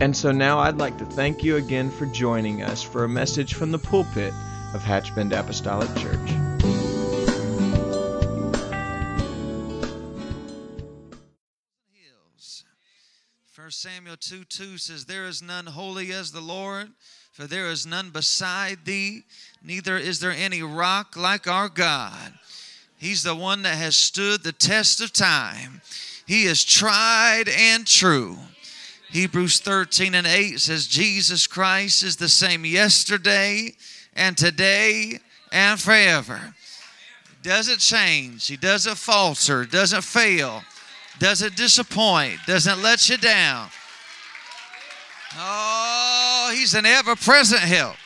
And so now I'd like to thank you again for joining us for a message from the pulpit of Hatchbend Apostolic Church. 1 Samuel 2 2 says, There is none holy as the Lord, for there is none beside thee, neither is there any rock like our God. He's the one that has stood the test of time. He is tried and true. Hebrews 13 and 8 says, Jesus Christ is the same yesterday and today and forever. Doesn't change. He doesn't falter, doesn't fail, doesn't disappoint, doesn't let you down. Oh, he's an ever present help.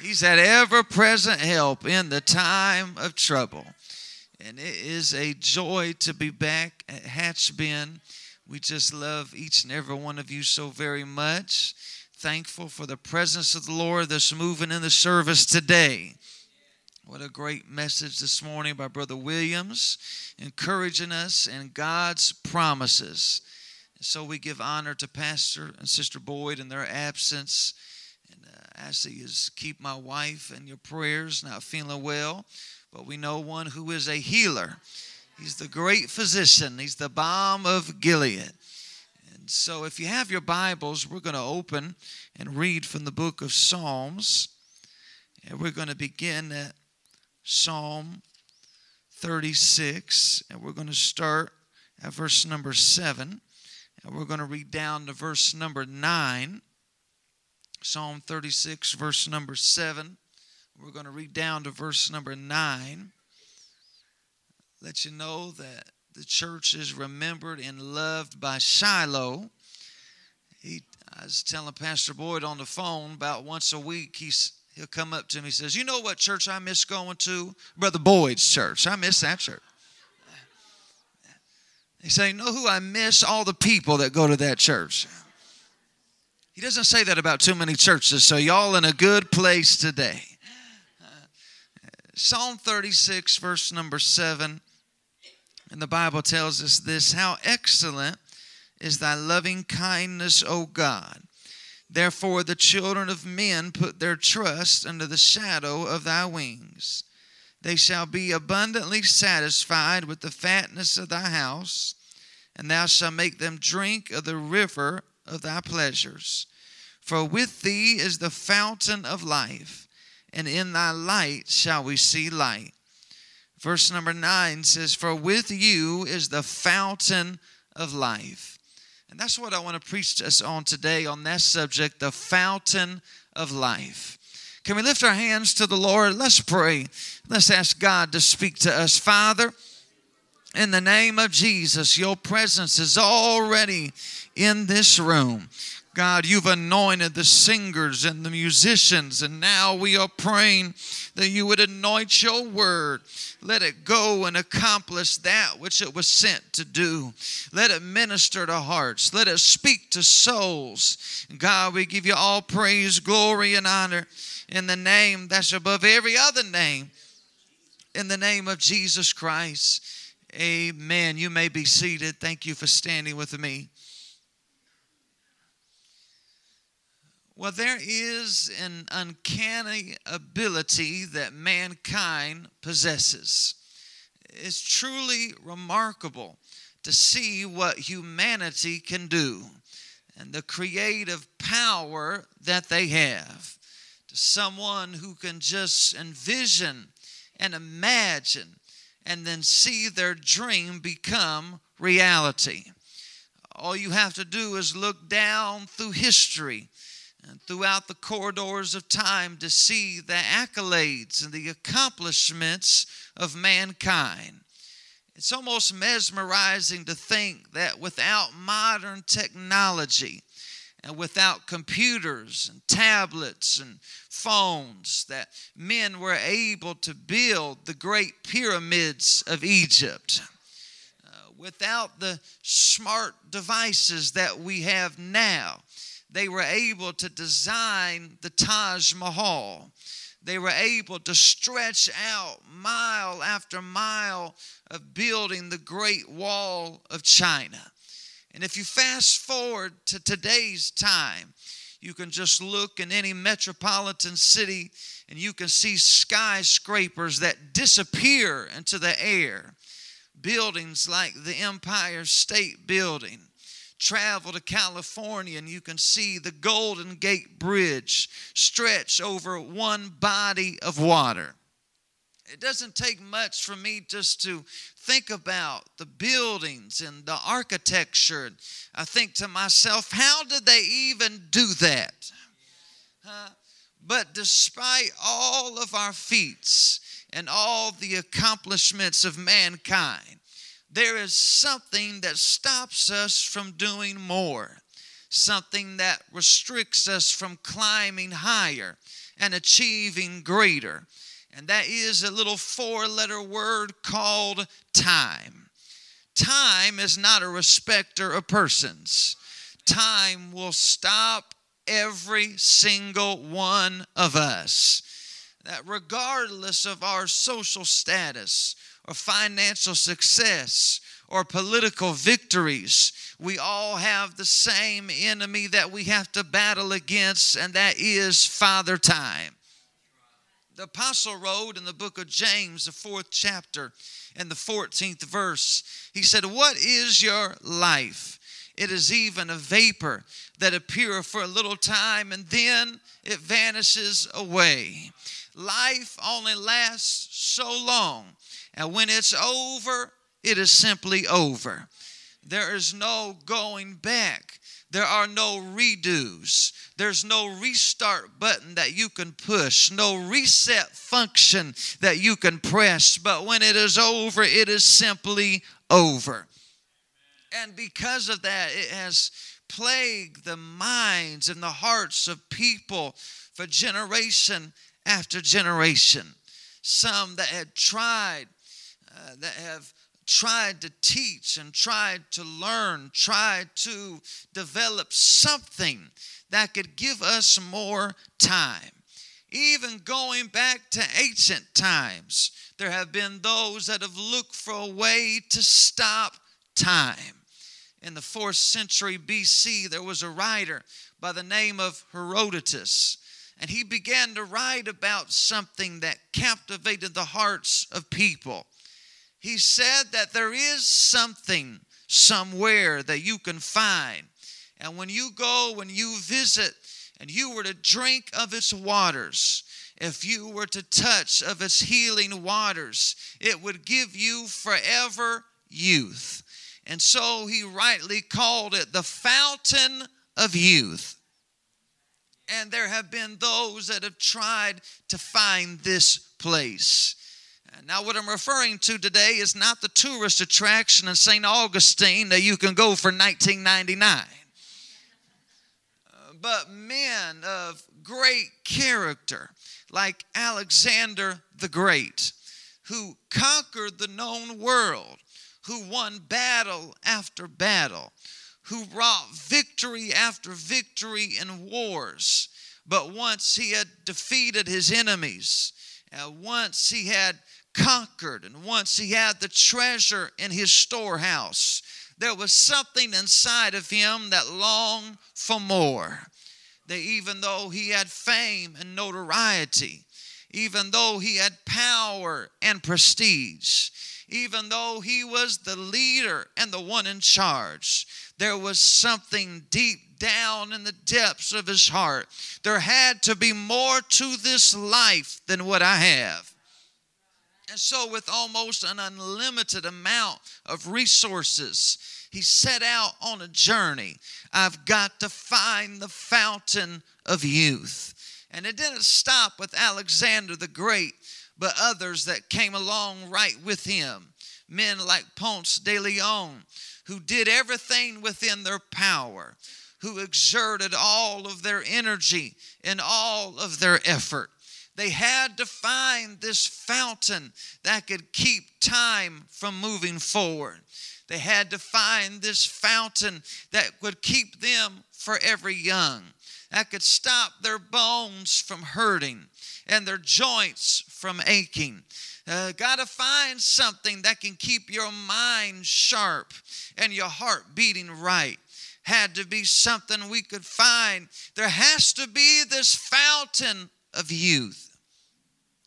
He's that ever present help in the time of trouble. And it is a joy to be back at Hatchbend we just love each and every one of you so very much. Thankful for the presence of the Lord that's moving in the service today. What a great message this morning by Brother Williams, encouraging us in God's promises. So we give honor to Pastor and Sister Boyd in their absence. And uh, ask that you keep my wife in your prayers, not feeling well. But we know one who is a healer He's the great physician, He's the balm of Gilead. And so, if you have your Bibles, we're going to open and read from the book of Psalms. And we're going to begin at Psalm 36, and we're going to start at verse number 7, and we're going to read down to verse number 9. Psalm 36, verse number 7. We're going to read down to verse number 9 let you know that the church is remembered and loved by Shiloh. He, I was telling Pastor Boyd on the phone about once a week, he's, he'll come up to me and says, You know what church I miss going to? Brother Boyd's church. I miss that church. He say, know who I miss? All the people that go to that church. He doesn't say that about too many churches, so y'all in a good place today. Psalm 36, verse number 7. And the Bible tells us this How excellent is thy loving kindness, O God. Therefore, the children of men put their trust under the shadow of thy wings. They shall be abundantly satisfied with the fatness of thy house, and thou shalt make them drink of the river of thy pleasures. For with thee is the fountain of life and in thy light shall we see light. Verse number nine says, For with you is the fountain of life. And that's what I want to preach to us on today on that subject, the fountain of life. Can we lift our hands to the Lord? Let's pray. Let's ask God to speak to us. Father, in the name of Jesus, your presence is already in this room. God, you've anointed the singers and the musicians, and now we are praying that you would anoint your word. Let it go and accomplish that which it was sent to do. Let it minister to hearts. Let it speak to souls. God, we give you all praise, glory, and honor in the name that's above every other name. In the name of Jesus Christ. Amen. You may be seated. Thank you for standing with me. Well, there is an uncanny ability that mankind possesses. It's truly remarkable to see what humanity can do and the creative power that they have. To someone who can just envision and imagine and then see their dream become reality. All you have to do is look down through history and throughout the corridors of time to see the accolades and the accomplishments of mankind. It's almost mesmerizing to think that without modern technology and without computers and tablets and phones that men were able to build the great pyramids of Egypt. Uh, without the smart devices that we have now, they were able to design the Taj Mahal. They were able to stretch out mile after mile of building the Great Wall of China. And if you fast forward to today's time, you can just look in any metropolitan city and you can see skyscrapers that disappear into the air. Buildings like the Empire State Building. Travel to California and you can see the Golden Gate Bridge stretch over one body of water. It doesn't take much for me just to think about the buildings and the architecture. I think to myself, how did they even do that? Uh, but despite all of our feats and all the accomplishments of mankind, there is something that stops us from doing more, something that restricts us from climbing higher and achieving greater and that is a little four letter word called time. Time is not a respecter of persons, time will stop every single one of us. That regardless of our social status or financial success or political victories, we all have the same enemy that we have to battle against, and that is Father Time the apostle wrote in the book of James, the fourth chapter, and the 14th verse, he said, What is your life? It is even a vapor that appeareth for a little time and then it vanishes away. Life only lasts so long, and when it's over, it is simply over. There is no going back. There are no redos. There's no restart button that you can push, no reset function that you can press. But when it is over, it is simply over. And because of that, it has plagued the minds and the hearts of people for generation after generation. Some that had tried, uh, that have tried to teach and tried to learn, tried to develop something that could give us more time. Even going back to ancient times, there have been those that have looked for a way to stop time. In the fourth century BC, there was a writer by the name of Herodotus, and he began to write about something that captivated the hearts of people. He said that there is something somewhere that you can find and when you go, when you visit, and you were to drink of its waters, if you were to touch of its healing waters, it would give you forever youth. And so he rightly called it the fountain of youth. And there have been those that have tried to find this place. Now, what I'm referring to today is not the tourist attraction in St. Augustine that you can go for 1999 uh, but men of great character, like Alexander the Great, who conquered the known world, who won battle after battle, who wrought victory after victory in wars. But once he had defeated his enemies, and once he had conquered, and once he had the treasure in his storehouse, there was something inside of him that longed for more. That even though he had fame and notoriety, even though he had power and prestige, even though he was the leader and the one in charge, there was something deep down in the depths of his heart. There had to be more to this life than what I have. And so, with almost an unlimited amount of resources, he set out on a journey. I've got to find the fountain of youth. And it didn't stop with Alexander the Great, but others that came along right with him. men like Ponce de Leon, who did everything within their power, who exerted all of their energy and all of their effort. They had to find this fountain that could keep time from moving forward. They had to find this fountain that would keep them forever young, that could stop their bones from hurting and their joints from aching. Uh, Got to find something that can keep your mind sharp and your heart beating right. Had to be something we could find. There has to be this fountain of youth.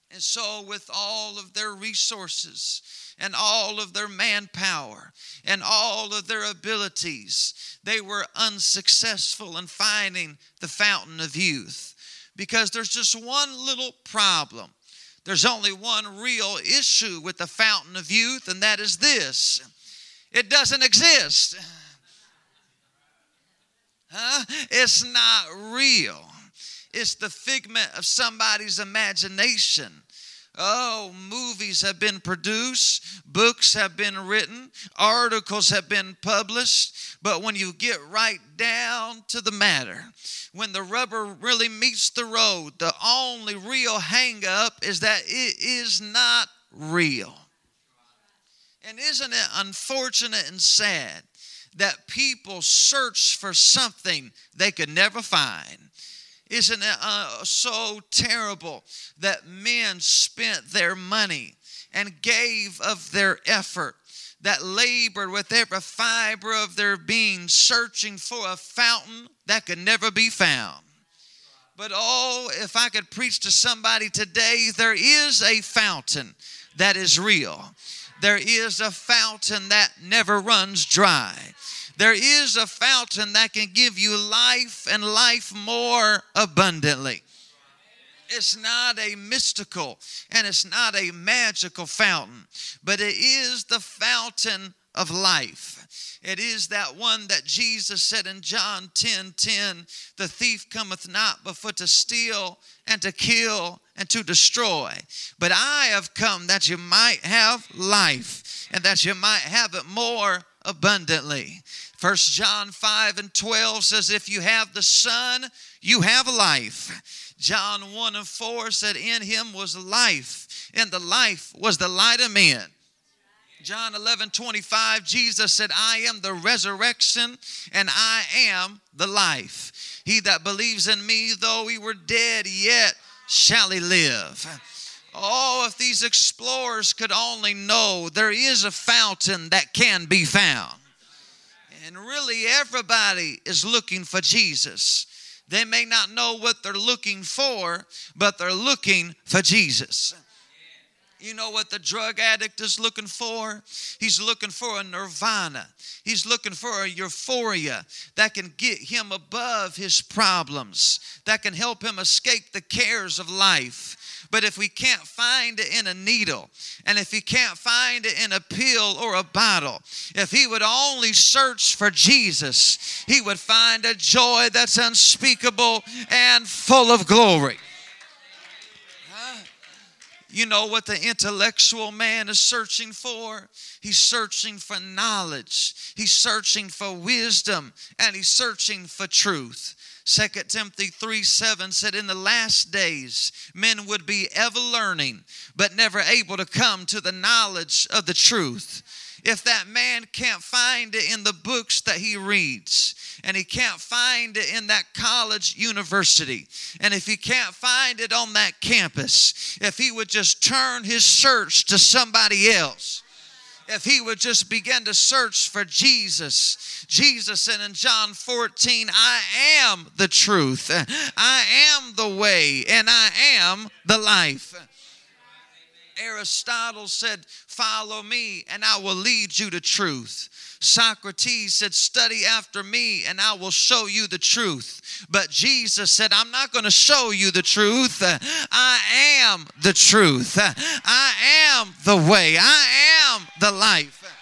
And so, with all of their resources and all of their manpower and all of their abilities, they were unsuccessful in finding the fountain of youth because there's just one little problem. There's only one real issue with the fountain of youth, and that is this it doesn't exist. Huh? It's not real. It's the figment of somebody's imagination. Oh, movies have been produced, books have been written, articles have been published, but when you get right down to the matter, when the rubber really meets the road, the only real hang up is that it is not real. And isn't it unfortunate and sad that people search for something they could never find? Isn't it uh, so terrible that men spent their money and gave of their effort, that labored with every fiber of their being, searching for a fountain that could never be found? But oh, if I could preach to somebody today, there is a fountain that is real. There is a fountain that never runs dry. There is a fountain that can give you life and life more abundantly. It's not a mystical and it's not a magical fountain, but it is the fountain of life. It is that one that Jesus said in John 10 10, the thief cometh not but for to steal and to kill and to destroy. But I have come that you might have life and that you might have it more abundantly. First John 5 and 12 says, If you have the Son, you have life. John 1 and 4 said, In him was life, and the life was the light of men. John 11 25, Jesus said, I am the resurrection and I am the life. He that believes in me, though he were dead, yet shall he live. Oh, if these explorers could only know there is a fountain that can be found. And really, everybody is looking for Jesus. They may not know what they're looking for, but they're looking for Jesus. You know what the drug addict is looking for? He's looking for a nirvana. He's looking for a euphoria that can get him above his problems, that can help him escape the cares of life. But if we can't find it in a needle, and if he can't find it in a pill or a bottle, if he would only search for Jesus, he would find a joy that's unspeakable and full of glory. You know what the intellectual man is searching for? He's searching for knowledge. He's searching for wisdom and he's searching for truth. 2 Timothy 3 7 said, In the last days, men would be ever learning, but never able to come to the knowledge of the truth. If that man can't find it in the books that he reads, and he can't find it in that college university, and if he can't find it on that campus, if he would just turn his search to somebody else, if he would just begin to search for Jesus. Jesus said in John 14, I am the truth, I am the way, and I am the life. Aristotle said, Follow me, and I will lead you to truth. Socrates said, Study after me, and I will show you the truth. But Jesus said, I'm not going to show you the truth. I am the truth. I am the way. I am the life.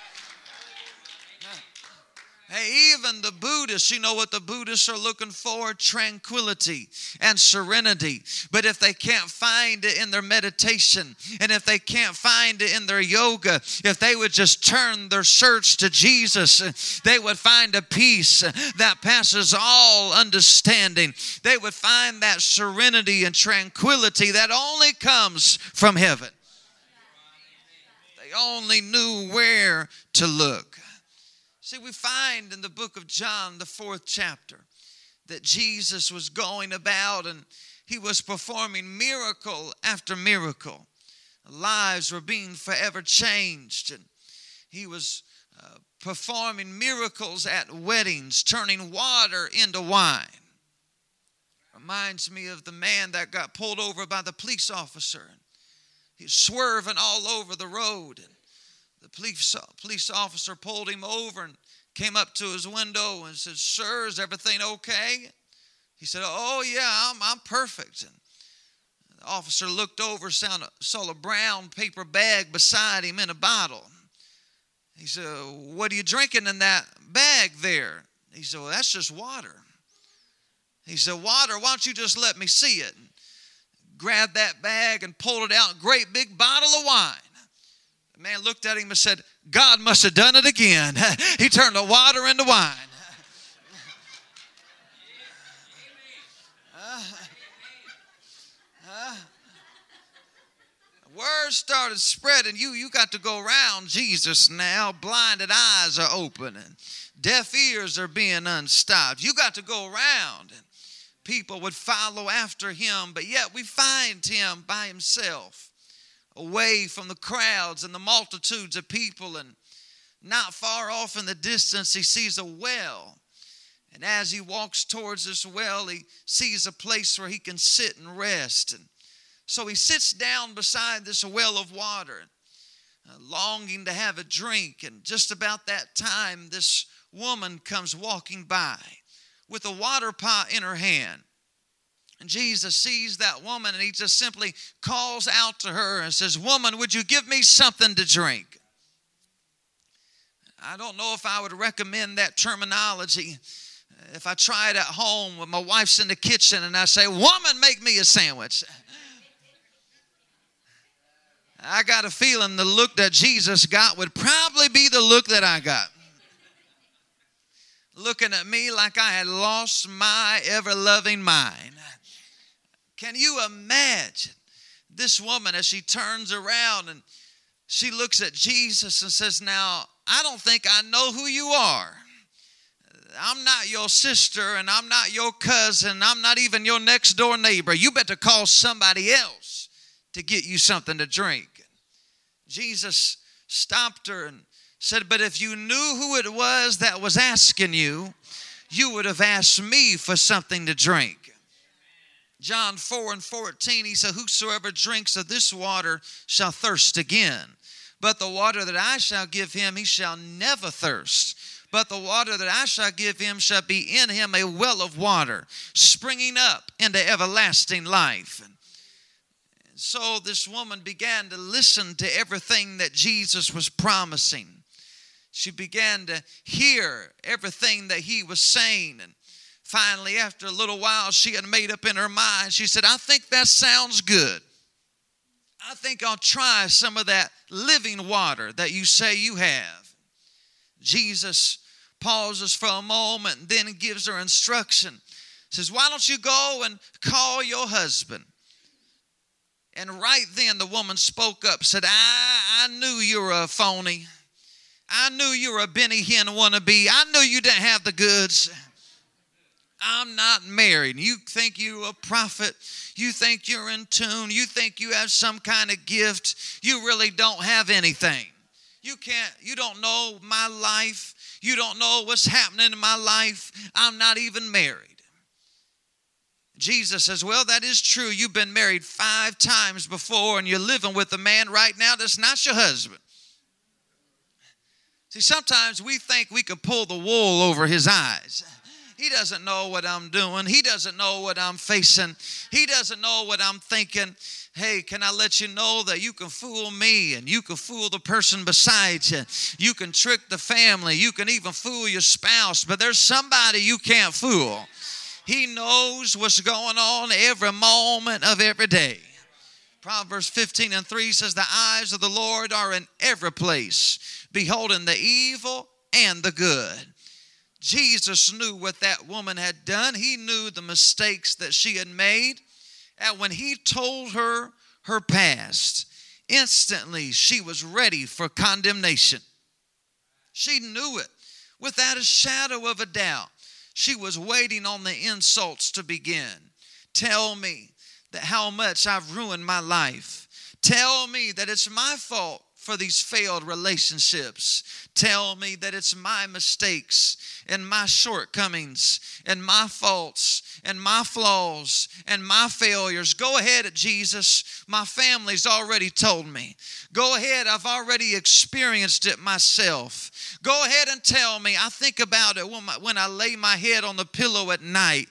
Hey, even the Buddhists, you know what the Buddhists are looking for? Tranquility and serenity. But if they can't find it in their meditation, and if they can't find it in their yoga, if they would just turn their search to Jesus, they would find a peace that passes all understanding. They would find that serenity and tranquility that only comes from heaven. They only knew where to look. See, we find in the book of John, the fourth chapter, that Jesus was going about and he was performing miracle after miracle. Lives were being forever changed, and he was uh, performing miracles at weddings, turning water into wine. Reminds me of the man that got pulled over by the police officer. He's swerving all over the road. And the police, police officer pulled him over and came up to his window and said, Sir, is everything okay? He said, Oh, yeah, I'm, I'm perfect. And the officer looked over, saw a, saw a brown paper bag beside him in a bottle. He said, What are you drinking in that bag there? He said, Well, that's just water. He said, Water, why don't you just let me see it? And Grabbed that bag and pulled it out, great big bottle of wine. The man looked at him and said, God must have done it again. he turned the water into wine. word started spreading. You, you got to go around Jesus now. Blinded eyes are opening, deaf ears are being unstopped. You got to go around. And people would follow after him, but yet we find him by himself away from the crowds and the multitudes of people. And not far off in the distance, he sees a well. And as he walks towards this well, he sees a place where he can sit and rest. And so he sits down beside this well of water, uh, longing to have a drink. And just about that time, this woman comes walking by with a water pot in her hand. And Jesus sees that woman and he just simply calls out to her and says, Woman, would you give me something to drink? I don't know if I would recommend that terminology if I try it at home when my wife's in the kitchen and I say, Woman, make me a sandwich. I got a feeling the look that Jesus got would probably be the look that I got. Looking at me like I had lost my ever loving mind. Can you imagine this woman as she turns around and she looks at Jesus and says, Now, I don't think I know who you are. I'm not your sister and I'm not your cousin. I'm not even your next door neighbor. You better call somebody else to get you something to drink. Jesus stopped her and said, But if you knew who it was that was asking you, you would have asked me for something to drink. John 4 and 14, he said, Whosoever drinks of this water shall thirst again. But the water that I shall give him, he shall never thirst. But the water that I shall give him shall be in him a well of water, springing up into everlasting life. And so this woman began to listen to everything that Jesus was promising. She began to hear everything that he was saying. And Finally, after a little while, she had made up in her mind. She said, I think that sounds good. I think I'll try some of that living water that you say you have. Jesus pauses for a moment and then gives her instruction. Says, Why don't you go and call your husband? And right then the woman spoke up, said, I, I knew you were a phony. I knew you were a Benny Hinn wannabe. I knew you didn't have the goods. I'm not married. You think you're a prophet. You think you're in tune. You think you have some kind of gift. You really don't have anything. You can't, you don't know my life. You don't know what's happening in my life. I'm not even married. Jesus says, Well, that is true. You've been married five times before and you're living with a man right now that's not your husband. See, sometimes we think we can pull the wool over his eyes He doesn't know what I'm doing. He doesn't know what I'm facing. He doesn't know what I'm thinking. Hey, can I let you know that you can fool me and you can fool the person beside you? You can trick the family. You can even fool your spouse, but there's somebody you can't fool. He knows what's going on every moment of every day. Proverbs 15 and 3 says, The eyes of the Lord are in every place, beholding the evil and the good. Jesus knew what that woman had done. He knew the mistakes that she had made. And when he told her her past, instantly she was ready for condemnation. She knew it without a shadow of a doubt. She was waiting on the insults to begin. Tell me that how much I've ruined my life. Tell me that it's my fault for these failed relationships. Tell me that it's my mistakes and my shortcomings and my faults and my flaws and my failures. Go ahead, Jesus. My family's already told me. Go ahead, I've already experienced it myself. Go ahead and tell me. I think about it when, when I lay my head on the pillow at night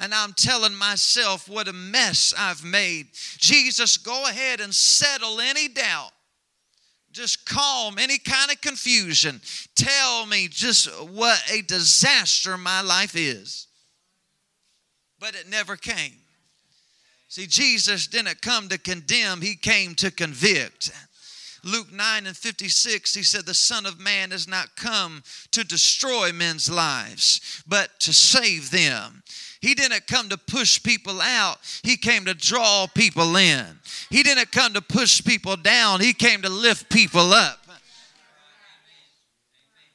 and I'm telling myself what a mess I've made. Jesus, go ahead and settle any doubt just calm any kind of confusion. Tell me just what a disaster my life is. But it never came. See, Jesus didn't come to condemn, He came to convict. Luke 9 and 56, he said, The Son of Man has not come to destroy men's lives, but to save them. He didn't come to push people out, He came to draw people in. He didn't come to push people down, He came to lift people up.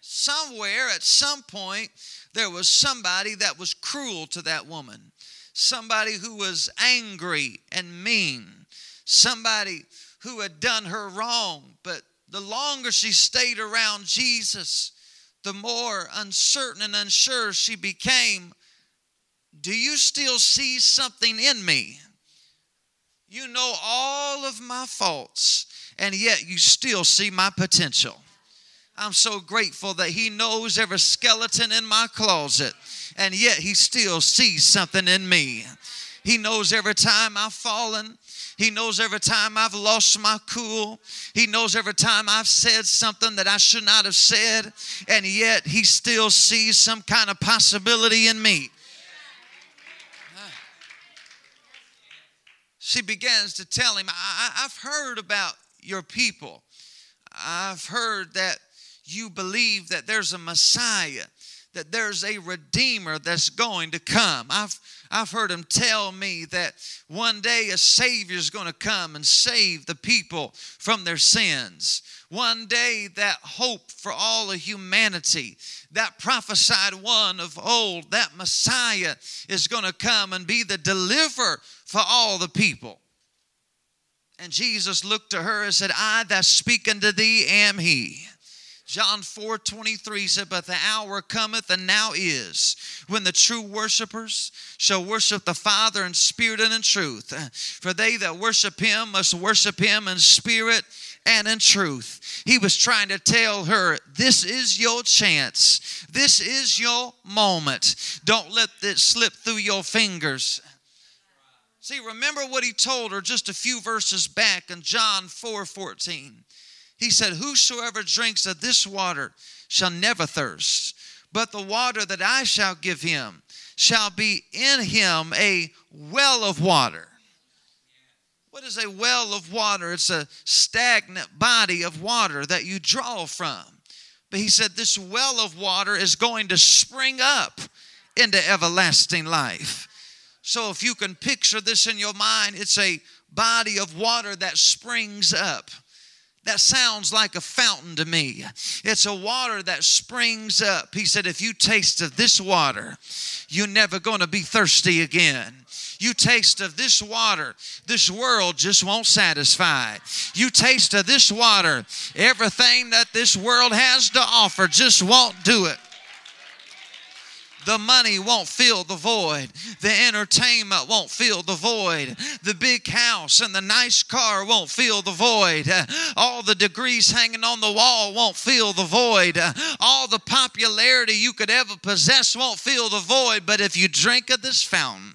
Somewhere at some point, there was somebody that was cruel to that woman, somebody who was angry and mean, somebody who had done her wrong. But the longer she stayed around Jesus, the more uncertain and unsure she became do you still see something in me? You know all of my faults, and yet you still see my potential. I'm so grateful that He knows every skeleton in my closet, and yet He still sees something in me. He knows every time I've fallen. He knows every time I've lost my cool. He knows every time I've said something that I should not have said, and yet He still sees some kind of possibility in me. She begins to tell him, I, have heard about your people. I've heard that you believe that there's a Messiah, that there's a Redeemer that's going to come. I've, I've heard him tell me that one day a Savior is going to come and save the people from their sins. One day, that hope for all of humanity, that prophesied one of old, that Messiah is going to come and be the deliverer for all the people. And Jesus looked to her and said, I that speak unto thee am he. John 4 23 said, But the hour cometh and now is when the true worshipers shall worship the Father in spirit and in truth. For they that worship him must worship him in spirit and in truth. He was trying to tell her, This is your chance. This is your moment. Don't let this slip through your fingers. See, remember what he told her just a few verses back in John 4 14. He said, Whosoever drinks of this water shall never thirst, but the water that I shall give him shall be in him a well of water. What is a well of water? It's a stagnant body of water that you draw from. But he said, This well of water is going to spring up into everlasting life. So if you can picture this in your mind, it's a body of water that springs up. That sounds like a fountain to me. It's a water that springs up. He said, If you taste of this water, you're never going to be thirsty again. You taste of this water, this world just won't satisfy. You taste of this water, everything that this world has to offer just won't do it. The money won't fill the void. The entertainment won't fill the void. The big house and the nice car won't fill the void. All the degrees hanging on the wall won't fill the void. All the popularity you could ever possess won't fill the void. But if you drink of this fountain,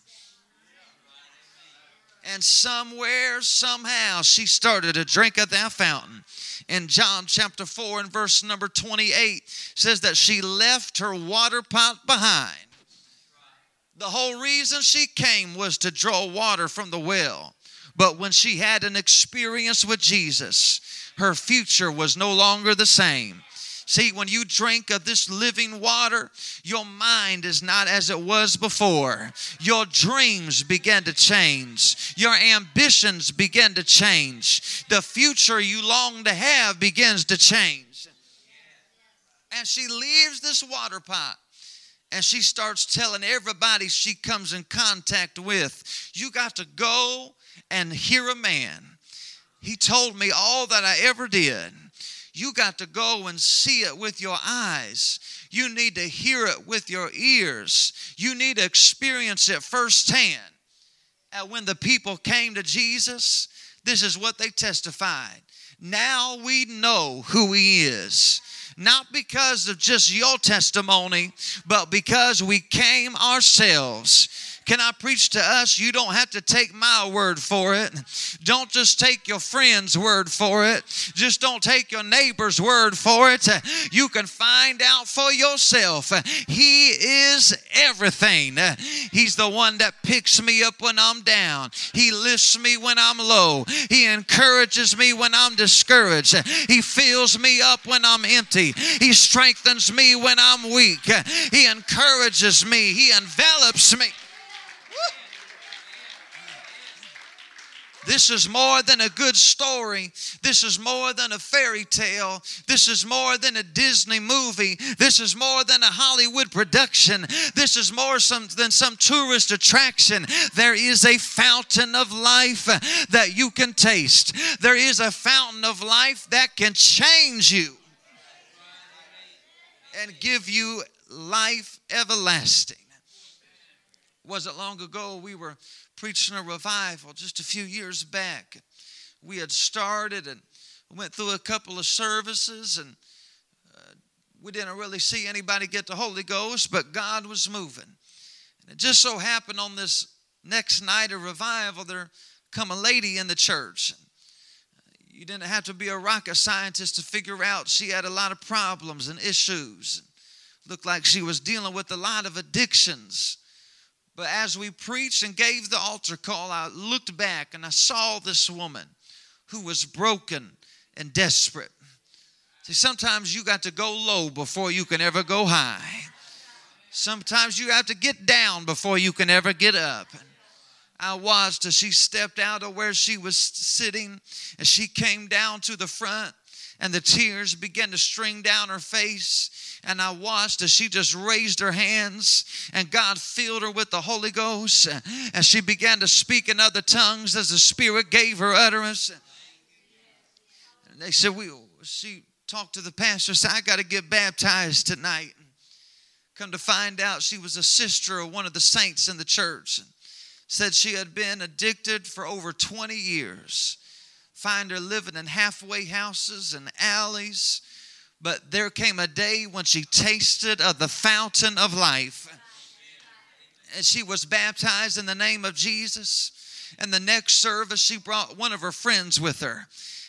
and somewhere, somehow, she started to drink at that fountain. In John chapter 4 and verse number 28 says that she left her water pot behind. The whole reason she came was to draw water from the well. But when she had an experience with Jesus, her future was no longer the same. See, when you drink of this living water, your mind is not as it was before. Your dreams begin to change. Your ambitions begin to change. The future you long to have begins to change. And she leaves this water pot and she starts telling everybody she comes in contact with, You got to go and hear a man. He told me all that I ever did. You got to go and see it with your eyes. You need to hear it with your ears. You need to experience it firsthand. And when the people came to Jesus, this is what they testified. Now we know who he is. Not because of just your testimony, but because we came ourselves can I preach to us? You don't have to take my word for it. Don't just take your friend's word for it. Just don't take your neighbor's word for it. You can find out for yourself. He is everything. He's the one that picks me up when I'm down. He lifts me when I'm low. He encourages me when I'm discouraged. He fills me up when I'm empty. He strengthens me when I'm weak. He encourages me. He envelops me. This is more than a good story. This is more than a fairy tale. This is more than a Disney movie. This is more than a Hollywood production. This is more some, than some tourist attraction. There is a fountain of life that you can taste. There is a fountain of life that can change you and give you life everlasting. Was it long ago we were preaching a revival just a few years back. We had started and went through a couple of services and uh, we didn't really see anybody get the Holy Ghost, but God was moving. And it just so happened on this next night of revival, there come a lady in the church. You didn't have to be a rocket scientist to figure out she had a lot of problems and issues. Looked like she was dealing with a lot of addictions. But as we preached and gave the altar call, I looked back and I saw this woman who was broken and desperate. See, sometimes you got to go low before you can ever go high. Sometimes you have to get down before you can ever get up. I watched as she stepped out of where she was sitting, and she came down to the front, and the tears began to string down her face and I watched as she just raised her hands and God filled her with the Holy Ghost and she began to speak in other tongues as the Spirit gave her utterance. And they said, we, she talked to the pastor, said, I got to get baptized tonight. Come to find out she was a sister of one of the saints in the church. Said she had been addicted for over 20 years. Find her living in halfway houses and alleys but there came a day when she tasted of the fountain of life. And she was baptized in the name of Jesus. And the next service, she brought one of her friends with her.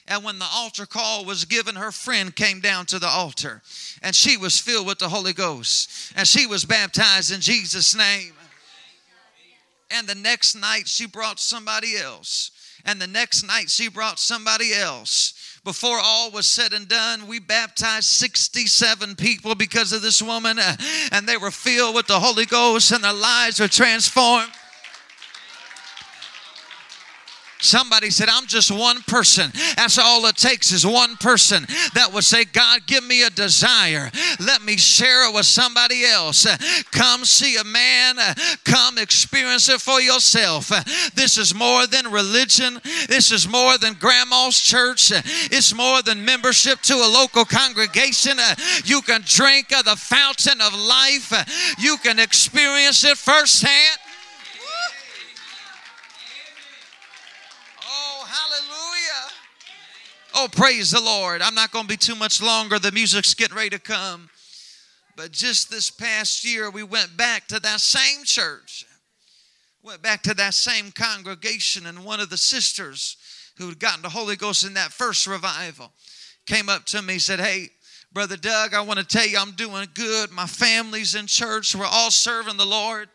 And when the altar call was given, her friend came down to the altar and she was filled with the Holy Ghost and she was baptized in Jesus' name. And the next night, she brought somebody else. And the next night, she brought somebody else before all was said and done, we baptized 67 people because of this woman, and they were filled with the Holy Ghost, and their lives were transformed. Somebody said, I'm just one person. That's all it takes is one person that would say, God, give me a desire. Let me share it with somebody else. Come see a man. Come experience it for yourself. This is more than religion. This is more than grandma's church. It's more than membership to a local congregation. You can drink of the fountain of life. You can experience it firsthand. Oh, hallelujah. Oh, praise the Lord. I'm not going to be too much longer. The music's getting ready to come. But just this past year, we went back to that same church, went back to that same congregation, and one of the sisters who had gotten the Holy Ghost in that first revival came up to me and said, Hey, Brother Doug, I want to tell you I'm doing good. My family's in church. We're all serving the Lord.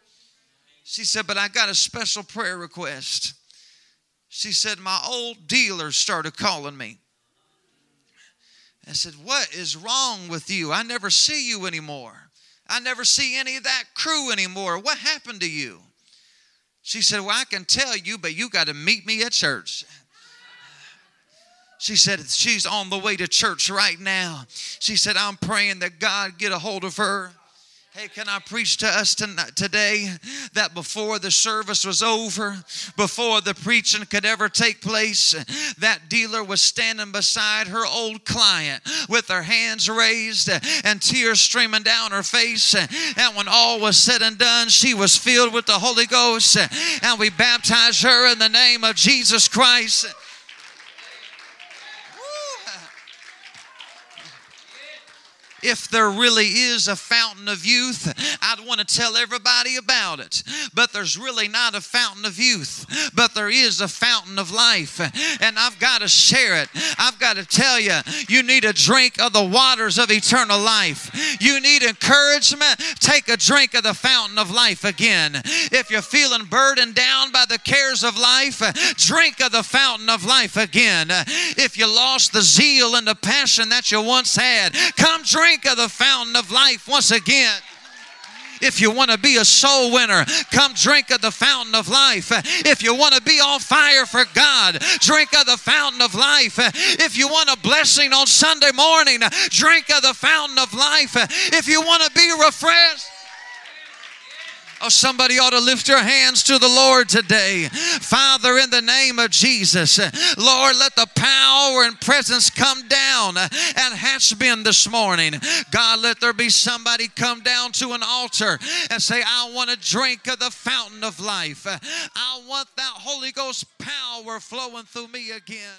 She said, But I got a special prayer request. She said, My old dealer started calling me. I said, What is wrong with you? I never see you anymore. I never see any of that crew anymore. What happened to you? She said, Well, I can tell you, but you got to meet me at church. She said, She's on the way to church right now. She said, I'm praying that God get a hold of her. Hey, can I preach to us today that before the service was over, before the preaching could ever take place, that dealer was standing beside her old client with her hands raised and tears streaming down her face. And when all was said and done, she was filled with the Holy Ghost. And we baptized her in the name of Jesus Christ. If there really is a fountain of youth, I'd want to tell everybody about it. But there's really not a fountain of youth, but there is a fountain of life. And I've got to share it. I've got to tell you, you need a drink of the waters of eternal life. You need encouragement, take a drink of the fountain of life again. If you're feeling burdened down by the cares of life, drink of the fountain of life again. If you lost the zeal and the passion that you once had, come drink drink of the fountain of life once again. If you want to be a soul winner, come drink of the fountain of life. If you want to be on fire for God, drink of the fountain of life. If you want a blessing on Sunday morning, drink of the fountain of life. If you want to be refreshed, Oh, somebody ought to lift your hands to the Lord today. Father, in the name of Jesus, Lord, let the power and presence come down at Hatch Bend this morning. God, let there be somebody come down to an altar and say, I want to drink of the fountain of life. I want that Holy Ghost power flowing through me again.